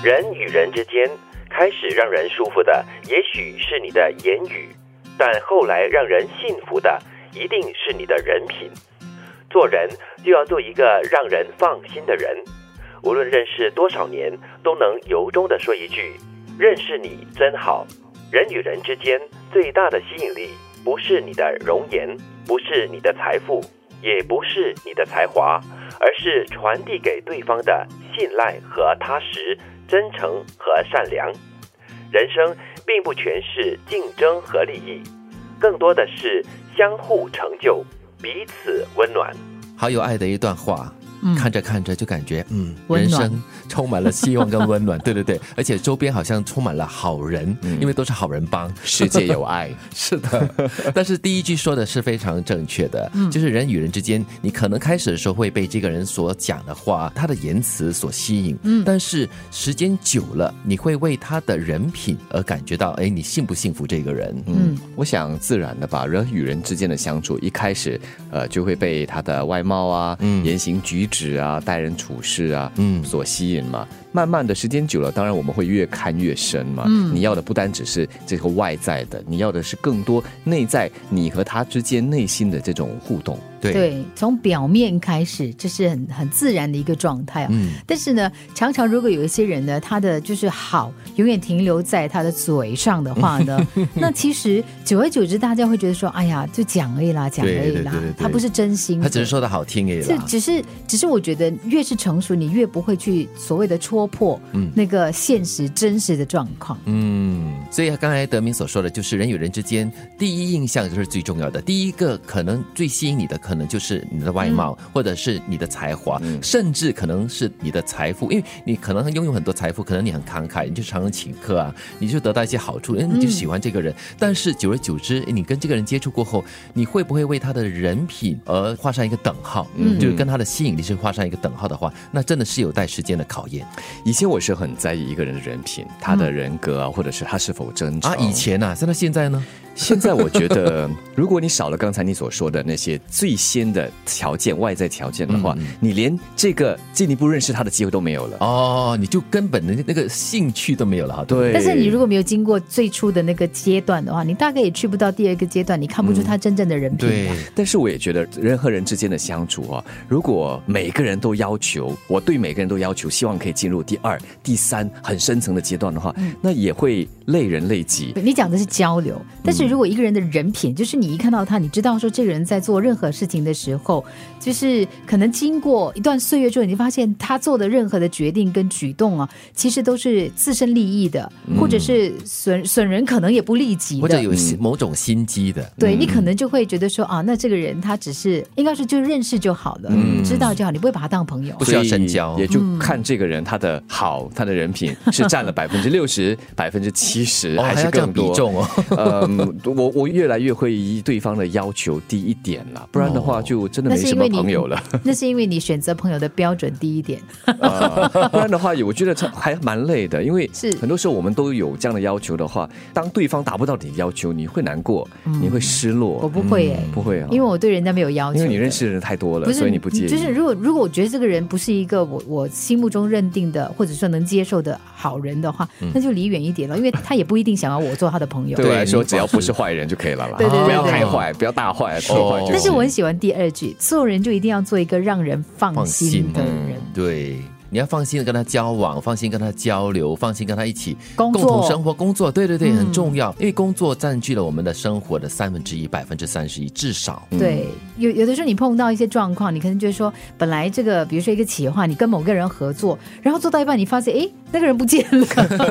人与人之间开始让人舒服的，也许是你的言语，但后来让人信服的，一定是你的人品。做人就要做一个让人放心的人，无论认识多少年，都能由衷的说一句：“认识你真好。”人与人之间最大的吸引力，不是你的容颜，不是你的财富，也不是你的才华，而是传递给对方的信赖和踏实、真诚和善良。人生并不全是竞争和利益，更多的是相互成就。彼此温暖，好有爱的一段话。看着看着就感觉，嗯，人生充满了希望跟温暖。对对对，而且周边好像充满了好人，因为都是好人帮，世界有爱。是的，但是第一句说的是非常正确的，就是人与人之间，你可能开始的时候会被这个人所讲的话、他的言辞所吸引，嗯，但是时间久了，你会为他的人品而感觉到，哎，你幸不幸福这个人？嗯，我想自然的吧，人与人之间的相处，一开始，呃，就会被他的外貌啊，言行举。指啊，待人处事啊，嗯，所吸引嘛。慢慢的时间久了，当然我们会越看越深嘛。嗯，你要的不单只是这个外在的，你要的是更多内在你和他之间内心的这种互动。对，从表面开始，这是很很自然的一个状态啊。嗯，但是呢，常常如果有一些人呢，他的就是好，永远停留在他的嘴上的话呢，那其实久而久之，大家会觉得说，哎呀，就讲而已啦，讲而已啦，他不是真心，他只是说的好听而已。是，只是，只是我觉得越是成熟，你越不会去所谓的戳破那个现实真实的状况。嗯，所以刚才德明所说的就是人与人之间第一印象就是最重要的，第一个可能最吸引你的。可能就是你的外貌，或者是你的才华，甚至可能是你的财富，因为你可能拥有很多财富，可能你很慷慨，你就常常请客啊，你就得到一些好处，哎，你就喜欢这个人。但是久而久之，你跟这个人接触过后，你会不会为他的人品而画上一个等号？嗯，就是跟他的吸引力是画上一个等号的话，那真的是有待时间的考验。以前我是很在意一个人的人品，他的人格啊，或者是他是否真诚啊。以前呢，那现在呢？现在我觉得，如果你少了刚才你所说的那些最先的条件、外在条件的话，你连这个进一步认识他的机会都没有了。哦，你就根本的那个兴趣都没有了哈。对。但是你如果没有经过最初的那个阶段的话，你大概也去不到第二个阶段，你看不出他真正的人品。对。但是我也觉得，人和人之间的相处啊，如果每个人都要求，我对每个人都要求，希望可以进入第二、第三很深层的阶段的话，那也会累人累己。你讲的是交流，但是。如果一个人的人品，就是你一看到他，你知道说这个人在做任何事情的时候，就是可能经过一段岁月之后，你发现他做的任何的决定跟举动啊，其实都是自身利益的，或者是损损人可能也不利己，或者有某种心机的。对你可能就会觉得说啊，那这个人他只是应该是就认识就好了，知道就好，你不会把他当朋友，不需要深交，也就看这个人他的好，他的人品是占了百分之六十、百分之七十，还是更多？比重哦，嗯。我我越来越会以对方的要求低一点了，不然的话就真的没什么朋友了。那是因为你选择朋友的标准低一点，不然的话，我觉得还蛮累的。因为是很多时候我们都有这样的要求的话，当对方达不到你的要求，你会难过，你会失落。我不会哎，不会啊，因为我对人家没有要求。因为你认识的人太多了，所以你不介意。就是如果如果我觉得这个人不是一个我我心目中认定的或者说能接受的好人的话，那就离远一点了，因为他也不一定想要我做他的朋友。对我来说，只要不是坏人就可以了。对对对，不要太坏，不要大坏。但是我很喜欢第二句，做人就一定要做一个让人放心的人。对。你要放心的跟他交往，放心跟他交流，放心跟他一起共同生活、工作。对对对，很重要，因为工作占据了我们的生活的三分之一，百分之三十一至少。对，有有的时候你碰到一些状况，你可能觉得说，本来这个比如说一个企划，你跟某个人合作，然后做到一半，你发现哎，那个人不见了。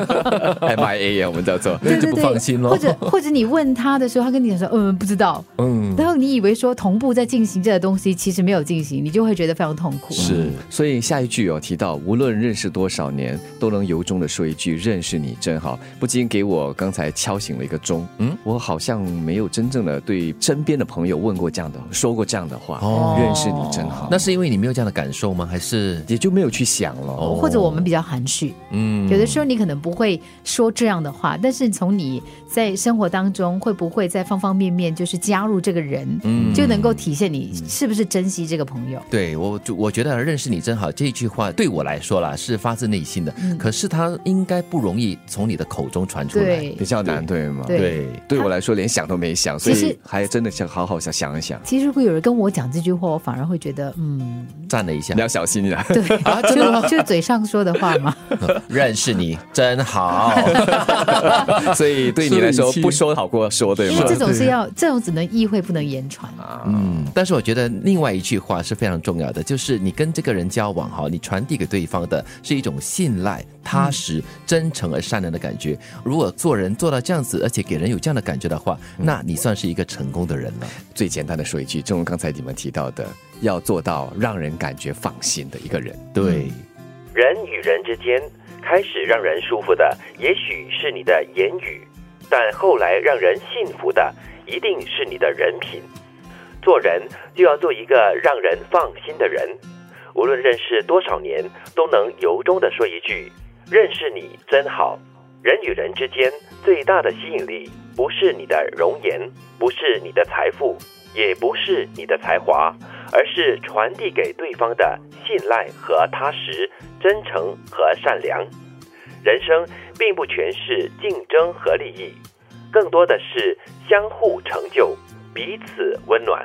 M I A 啊，我们叫做，对对对，不放心了。或者或者你问他的时候，他跟你讲说，嗯，不知道。嗯。然后你以为说同步在进行这个东西，其实没有进行，你就会觉得非常痛苦。是，所以下一句有提到。无论认识多少年，都能由衷的说一句“认识你真好”，不禁给我刚才敲醒了一个钟。嗯，我好像没有真正的对身边的朋友问过这样的、说过这样的话。哦，认识你真好。那是因为你没有这样的感受吗？还是也就没有去想了？或者我们比较含蓄？嗯，有的时候你可能不会说这样的话，但是从你在生活当中会不会在方方面面就是加入这个人，嗯，就能够体现你是不是珍惜这个朋友？对我，我觉得“认识你真好”这句话对我。我来说啦，是发自内心的，可是他应该不容易从你的口中传出来，比较难，对吗？对对。我来说连想都没想，所以还真的想好好想想一想。其实如果有人跟我讲这句话，我反而会觉得，嗯，站了一下你，要小心啊！对，就就嘴上说的话嘛。认识你真好。所以对你来说不说好过说，对吗因为？这种是要，这种只能意会不能言传啊。嗯，但是我觉得另外一句话是非常重要的，就是你跟这个人交往哈，你传递给对方的是一种信赖、踏实、真诚而善良的感觉。如果做人做到这样子，而且给人有这样的感觉的话，那你算是一个成功的人了。最简单的说一句，正如刚才你们提到的，要做到让人感觉放心的一个人。对，人与人之间开始让人舒服的，也许是你的言语，但后来让人信服的，一定是你的人品。做人就要做一个让人放心的人，无论认识多少年，都能由衷的说一句：“认识你真好。”人与人之间最大的吸引力，不是你的容颜，不是你的财富，也不是你的才华，而是传递给对方的信赖和踏实、真诚和善良。人生并不全是竞争和利益，更多的是相互成就、彼此温暖。